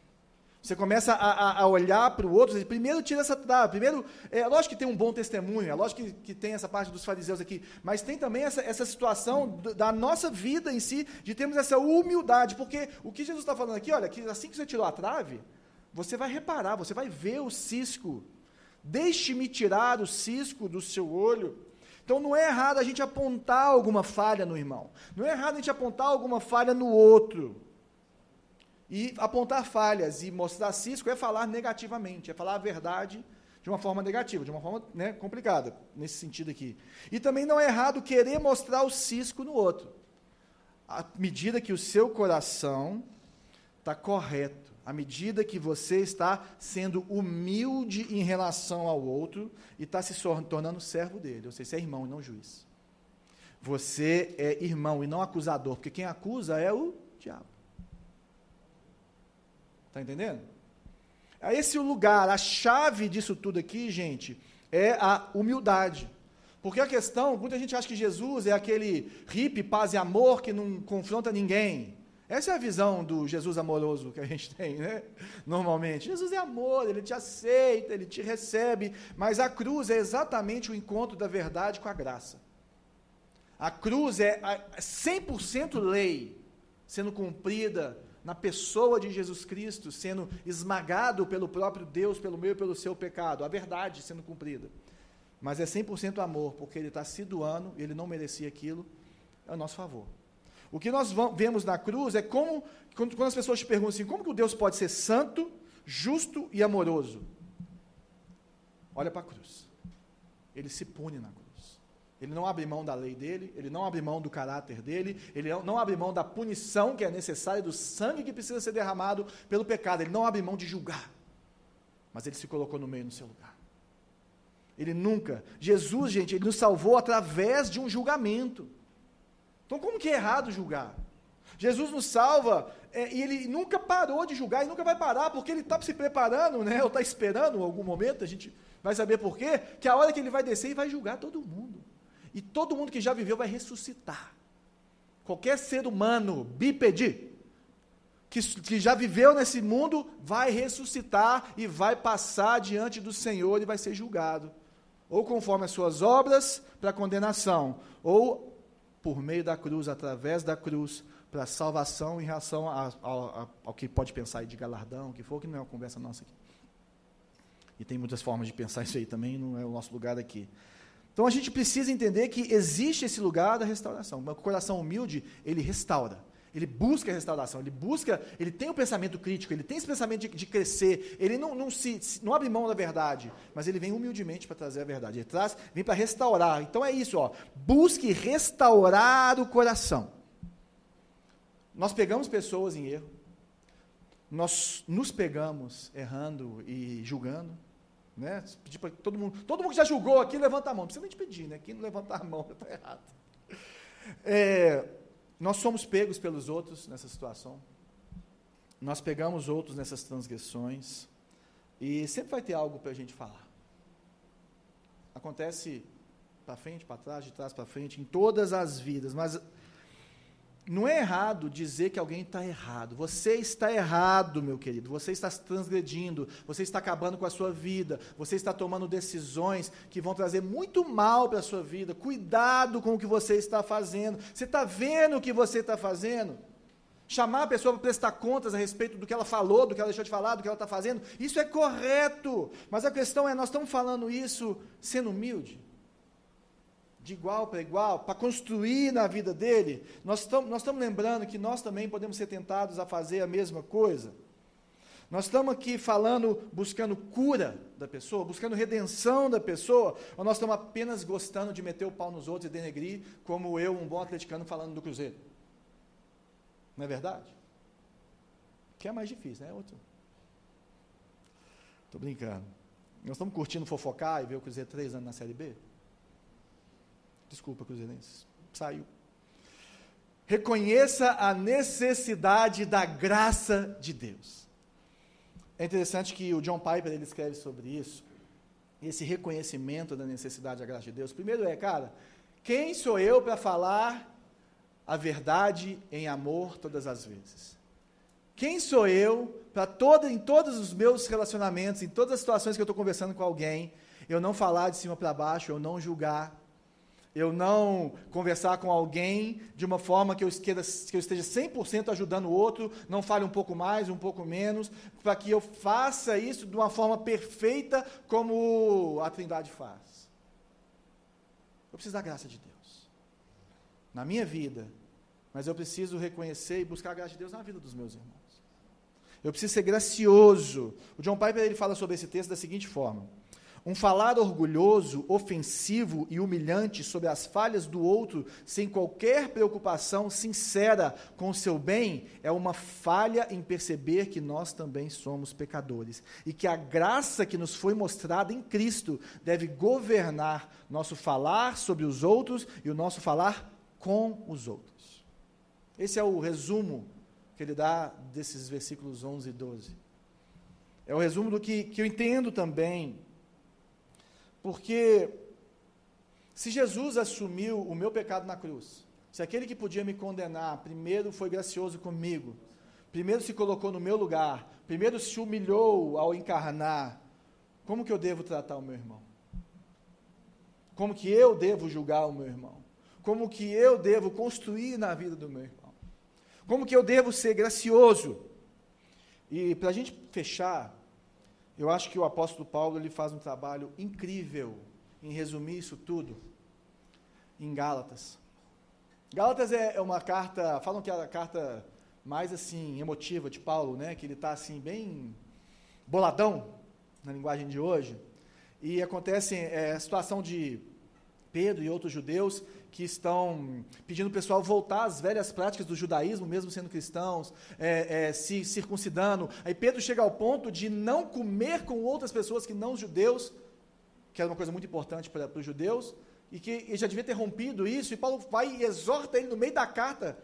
Você começa a, a, a olhar para o outro, primeiro tira essa trava, primeiro, é lógico que tem um bom testemunho, é lógico que, que tem essa parte dos fariseus aqui, mas tem também essa, essa situação da nossa vida em si, de termos essa humildade, porque o que Jesus está falando aqui, olha, que assim que você tirou a trave, você vai reparar, você vai ver o cisco, deixe-me tirar o cisco do seu olho, então não é errado a gente apontar alguma falha no irmão, não é errado a gente apontar alguma falha no outro, e apontar falhas e mostrar cisco é falar negativamente, é falar a verdade de uma forma negativa, de uma forma né, complicada, nesse sentido aqui. E também não é errado querer mostrar o cisco no outro, à medida que o seu coração está correto, à medida que você está sendo humilde em relação ao outro e está se tornando servo dele, ou seja, você é irmão e não juiz. Você é irmão e não acusador, porque quem acusa é o diabo. Está entendendo? É esse lugar, a chave disso tudo aqui, gente, é a humildade. Porque a questão, muita gente acha que Jesus é aquele hippie, paz e amor que não confronta ninguém. Essa é a visão do Jesus amoroso que a gente [laughs] tem, né? Normalmente. Jesus é amor, ele te aceita, ele te recebe, mas a cruz é exatamente o encontro da verdade com a graça. A cruz é 100% lei sendo cumprida na pessoa de Jesus Cristo, sendo esmagado pelo próprio Deus, pelo meu e pelo seu pecado, a verdade sendo cumprida. Mas é 100% amor, porque ele está se doando, ele não merecia aquilo, é a nosso favor. O que nós vemos na cruz é como, quando, as pessoas te perguntam assim, como que o Deus pode ser santo, justo e amoroso? Olha para a cruz. Ele se pune na cruz. Ele não abre mão da lei dele, ele não abre mão do caráter dele, ele não abre mão da punição que é necessária, do sangue que precisa ser derramado pelo pecado. Ele não abre mão de julgar. Mas ele se colocou no meio no seu lugar. Ele nunca. Jesus, gente, ele nos salvou através de um julgamento. Então, como que é errado julgar? Jesus nos salva é, e ele nunca parou de julgar e nunca vai parar, porque ele está se preparando, né, ou está esperando algum momento, a gente vai saber por quê, que a hora que ele vai descer e vai julgar todo mundo. E todo mundo que já viveu vai ressuscitar. Qualquer ser humano bípede que, que já viveu nesse mundo vai ressuscitar e vai passar diante do Senhor e vai ser julgado. Ou conforme as suas obras para condenação, ou por meio da cruz, através da cruz, para salvação em relação a, a, a, ao que pode pensar de galardão, o que for, que não é uma conversa nossa aqui. E tem muitas formas de pensar isso aí também, não é o nosso lugar aqui. Então a gente precisa entender que existe esse lugar da restauração. O coração humilde, ele restaura. Ele busca a restauração, ele busca, ele tem o um pensamento crítico, ele tem esse pensamento de, de crescer, ele não, não, se, não abre mão da verdade, mas ele vem humildemente para trazer a verdade. Ele traz, vem para restaurar. Então é isso, ó. Busque restaurar o coração. Nós pegamos pessoas em erro, nós nos pegamos errando e julgando, né? Pedir para todo mundo. Todo mundo que já julgou aqui, levanta a mão. Não precisa nem te pedir, né? Quem não levantar a mão [laughs] está errado. É, Nós somos pegos pelos outros nessa situação. Nós pegamos outros nessas transgressões. E sempre vai ter algo para a gente falar. Acontece para frente, para trás, de trás para frente, em todas as vidas. Mas não é errado dizer que alguém está errado. Você está errado, meu querido. Você está transgredindo. Você está acabando com a sua vida. Você está tomando decisões que vão trazer muito mal para a sua vida. Cuidado com o que você está fazendo. Você está vendo o que você está fazendo? Chamar a pessoa para prestar contas a respeito do que ela falou, do que ela deixou de falar, do que ela está fazendo, isso é correto. Mas a questão é, nós estamos falando isso sendo humilde? De igual para igual, para construir na vida dele? Nós estamos, nós lembrando que nós também podemos ser tentados a fazer a mesma coisa? Nós estamos aqui falando, buscando cura da pessoa, buscando redenção da pessoa, ou nós estamos apenas gostando de meter o pau nos outros e denegrir, como eu, um bom atleticano, falando do Cruzeiro? Não é verdade? Que é mais difícil, né? Outro. Estou brincando. Nós estamos curtindo fofocar e ver o Cruzeiro três anos na Série B? Desculpa, Cruzeirenses. Saiu. Reconheça a necessidade da graça de Deus. É interessante que o John Piper ele escreve sobre isso, esse reconhecimento da necessidade da graça de Deus. Primeiro é, cara, quem sou eu para falar a verdade em amor todas as vezes. Quem sou eu para todo, em todos os meus relacionamentos, em todas as situações que eu estou conversando com alguém, eu não falar de cima para baixo, eu não julgar, eu não conversar com alguém de uma forma que eu, que eu esteja 100% ajudando o outro, não fale um pouco mais, um pouco menos, para que eu faça isso de uma forma perfeita como a Trindade faz. Eu preciso da graça de Deus na minha vida, mas eu preciso reconhecer e buscar a graça de Deus na vida dos meus irmãos. Eu preciso ser gracioso. O John Piper ele fala sobre esse texto da seguinte forma: um falar orgulhoso, ofensivo e humilhante sobre as falhas do outro, sem qualquer preocupação sincera com o seu bem, é uma falha em perceber que nós também somos pecadores e que a graça que nos foi mostrada em Cristo deve governar nosso falar sobre os outros e o nosso falar com os outros. Esse é o resumo que ele dá desses versículos 11 e 12. É o resumo do que, que eu entendo também, porque se Jesus assumiu o meu pecado na cruz, se aquele que podia me condenar primeiro foi gracioso comigo, primeiro se colocou no meu lugar, primeiro se humilhou ao encarnar, como que eu devo tratar o meu irmão? Como que eu devo julgar o meu irmão? como que eu devo construir na vida do meu irmão, como que eu devo ser gracioso. E para a gente fechar, eu acho que o apóstolo Paulo ele faz um trabalho incrível em resumir isso tudo em Gálatas. Gálatas é, é uma carta, falam que é a carta mais assim emotiva de Paulo, né? Que ele está assim bem boladão na linguagem de hoje. E acontece é, a situação de Pedro e outros judeus que estão pedindo o pessoal voltar às velhas práticas do judaísmo, mesmo sendo cristãos, é, é, se circuncidando. Aí Pedro chega ao ponto de não comer com outras pessoas que não os judeus, que era uma coisa muito importante para, para os judeus, e que ele já devia ter rompido isso, e Paulo vai e exorta ele no meio da carta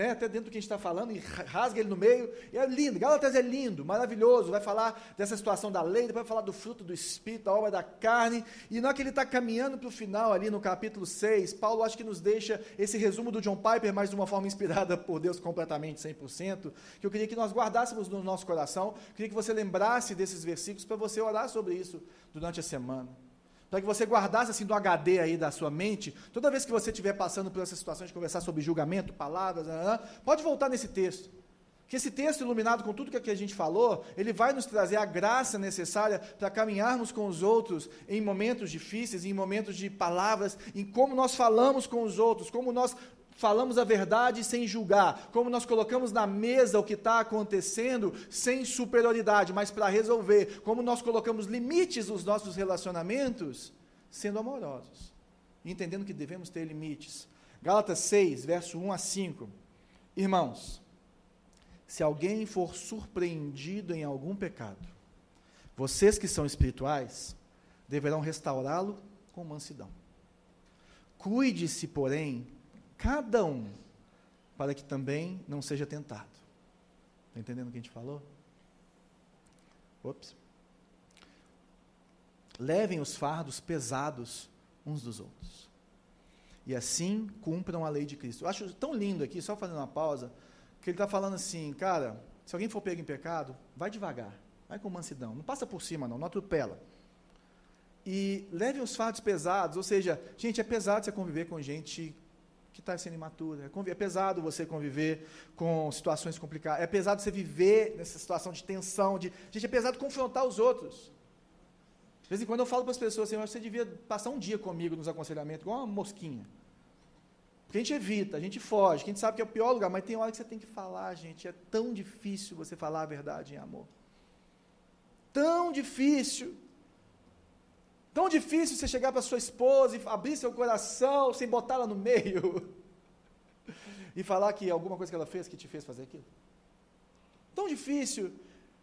né, até dentro do que a gente está falando, e rasga ele no meio, e é lindo, Gálatas é lindo, maravilhoso, vai falar dessa situação da lei, depois vai falar do fruto do Espírito, da obra da carne, e na hora que ele está caminhando para o final, ali no capítulo 6, Paulo acho que nos deixa esse resumo do John Piper, mas de uma forma inspirada por Deus completamente, 100%, que eu queria que nós guardássemos no nosso coração, queria que você lembrasse desses versículos para você orar sobre isso durante a semana para que você guardasse assim do HD aí da sua mente, toda vez que você estiver passando por essa situação de conversar sobre julgamento, palavras, pode voltar nesse texto. Que esse texto, iluminado com tudo que a gente falou, ele vai nos trazer a graça necessária para caminharmos com os outros em momentos difíceis, em momentos de palavras, em como nós falamos com os outros, como nós falamos a verdade sem julgar, como nós colocamos na mesa o que está acontecendo sem superioridade, mas para resolver, como nós colocamos limites nos nossos relacionamentos, sendo amorosos, entendendo que devemos ter limites. Gálatas 6, verso 1 a 5. Irmãos, se alguém for surpreendido em algum pecado, vocês que são espirituais deverão restaurá-lo com mansidão. Cuide-se, porém, cada um para que também não seja tentado. Está entendendo o que a gente falou? Ops. Levem os fardos pesados uns dos outros. E assim cumpram a lei de Cristo. Eu acho tão lindo aqui, só fazendo uma pausa, que ele está falando assim, cara, se alguém for pego em pecado, vai devagar, vai com mansidão, não passa por cima não, não atropela. E levem os fardos pesados, ou seja, gente, é pesado você conviver com gente que está sendo imatura. É, é pesado você conviver com situações complicadas. É pesado você viver nessa situação de tensão. De, gente, é pesado confrontar os outros. De vez em quando eu falo para as pessoas assim, você devia passar um dia comigo nos aconselhamentos, igual uma mosquinha. Porque a gente evita, a gente foge, a gente sabe que é o pior lugar, mas tem hora que você tem que falar, gente. É tão difícil você falar a verdade em amor. Tão difícil. Tão difícil você chegar para sua esposa e abrir seu coração sem botá-la no meio [laughs] e falar que alguma coisa que ela fez que te fez fazer aquilo. Tão difícil.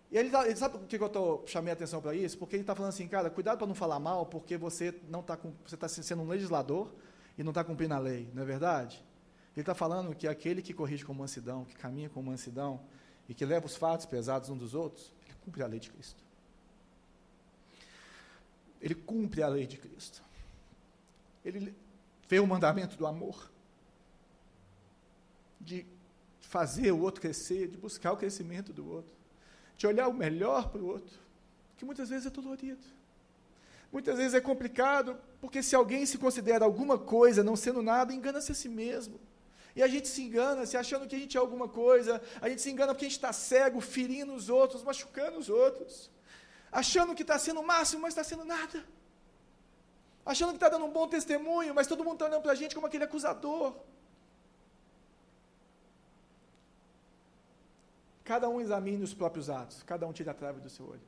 E ele, tá, ele sabe por que eu tô, chamei a atenção para isso? Porque ele está falando assim, cara, cuidado para não falar mal, porque você não está você está sendo um legislador e não está cumprindo a lei, não é verdade? Ele está falando que aquele que corrige com mansidão, que caminha com mansidão e que leva os fatos pesados uns dos outros, ele cumpre a lei de Cristo ele cumpre a lei de Cristo. Ele vê o mandamento do amor, de fazer o outro crescer, de buscar o crescimento do outro, de olhar o melhor para o outro, que muitas vezes é dolorido. Muitas vezes é complicado, porque se alguém se considera alguma coisa não sendo nada, engana-se a si mesmo. E a gente se engana, se achando que a gente é alguma coisa, a gente se engana porque a gente está cego, ferindo os outros, machucando os outros achando que está sendo o máximo, mas está sendo nada. Achando que está dando um bom testemunho, mas todo mundo está olhando para a gente como aquele acusador. Cada um examine os próprios atos, cada um tira a trave do seu olho.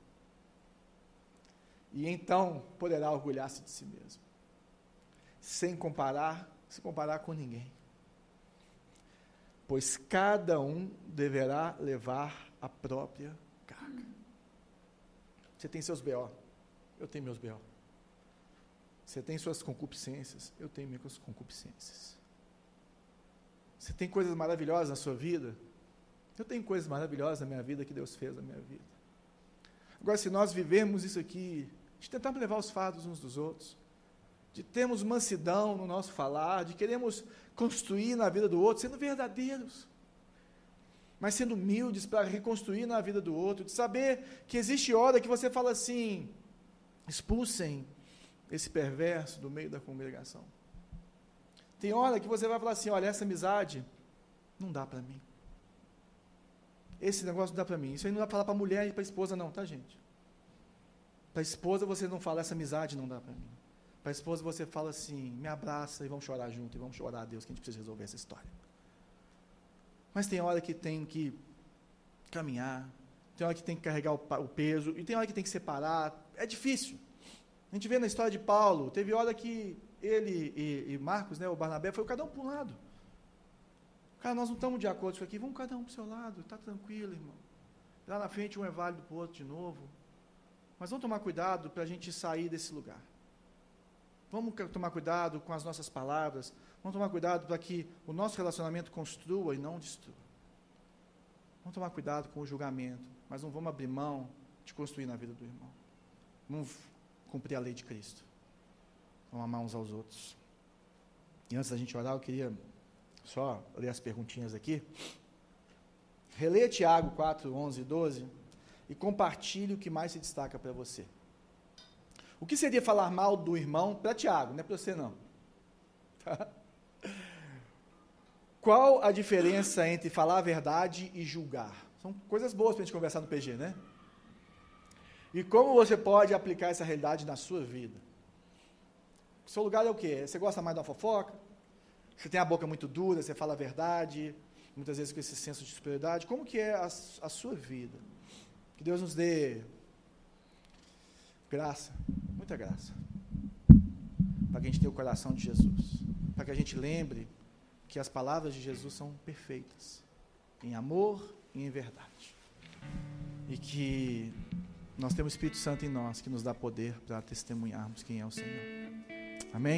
E então poderá orgulhar-se de si mesmo, sem comparar, se comparar com ninguém. Pois cada um deverá levar a própria você tem seus BO, eu tenho meus BO. Você tem suas concupiscências, eu tenho minhas concupiscências. Você tem coisas maravilhosas na sua vida, eu tenho coisas maravilhosas na minha vida que Deus fez na minha vida. Agora, se nós vivemos isso aqui, de tentarmos levar os fardos uns dos outros, de termos mansidão no nosso falar, de queremos construir na vida do outro, sendo verdadeiros, mas sendo humildes para reconstruir na vida do outro, de saber que existe hora que você fala assim: expulsem esse perverso do meio da congregação. Tem hora que você vai falar assim: olha, essa amizade não dá para mim. Esse negócio não dá para mim. Isso aí não dá para falar para a mulher e para a esposa, não, tá, gente? Para a esposa você não fala, essa amizade não dá para mim. Para a esposa você fala assim: me abraça e vamos chorar junto, e vamos chorar a Deus que a gente precisa resolver essa história. Mas tem hora que tem que caminhar, tem hora que tem que carregar o, peso, e tem hora que tem que separar. É difícil. A gente vê na história de Paulo, teve hora que ele e, e Marcos, né, o Barnabé, foi cada um para um lado. Cara, nós não estamos de acordo com isso aqui, vamos cada um para o seu lado, está tranquilo, irmão. Lá na frente um é válido para o outro de novo. Mas vamos tomar cuidado para a gente sair desse lugar. Vamos tomar cuidado com as nossas palavras. Vamos tomar cuidado para que o nosso relacionamento construa e não destrua. Vamos tomar cuidado com o julgamento, mas não vamos abrir mão de construir na vida do irmão. Vamos cumprir a lei de Cristo. Vamos amar uns aos outros. E antes da gente orar, eu queria só ler as perguntinhas aqui. Releia Tiago 4, 11 e 12 e compartilhe o que mais se destaca para você. O que seria falar mal do irmão para Tiago, não é para você não. Tá? [laughs] Qual a diferença entre falar a verdade e julgar? São coisas boas para a gente conversar no PG, né? E como você pode aplicar essa realidade na sua vida? O seu lugar é o quê? Você gosta mais da fofoca? Você tem a boca muito dura, você fala a verdade, muitas vezes com esse senso de superioridade. Como que é a, a sua vida? Que Deus nos dê graça, muita graça, para que a gente tenha o coração de Jesus, para que a gente lembre que as palavras de Jesus são perfeitas, em amor e em verdade. E que nós temos o Espírito Santo em nós que nos dá poder para testemunharmos quem é o Senhor. Amém?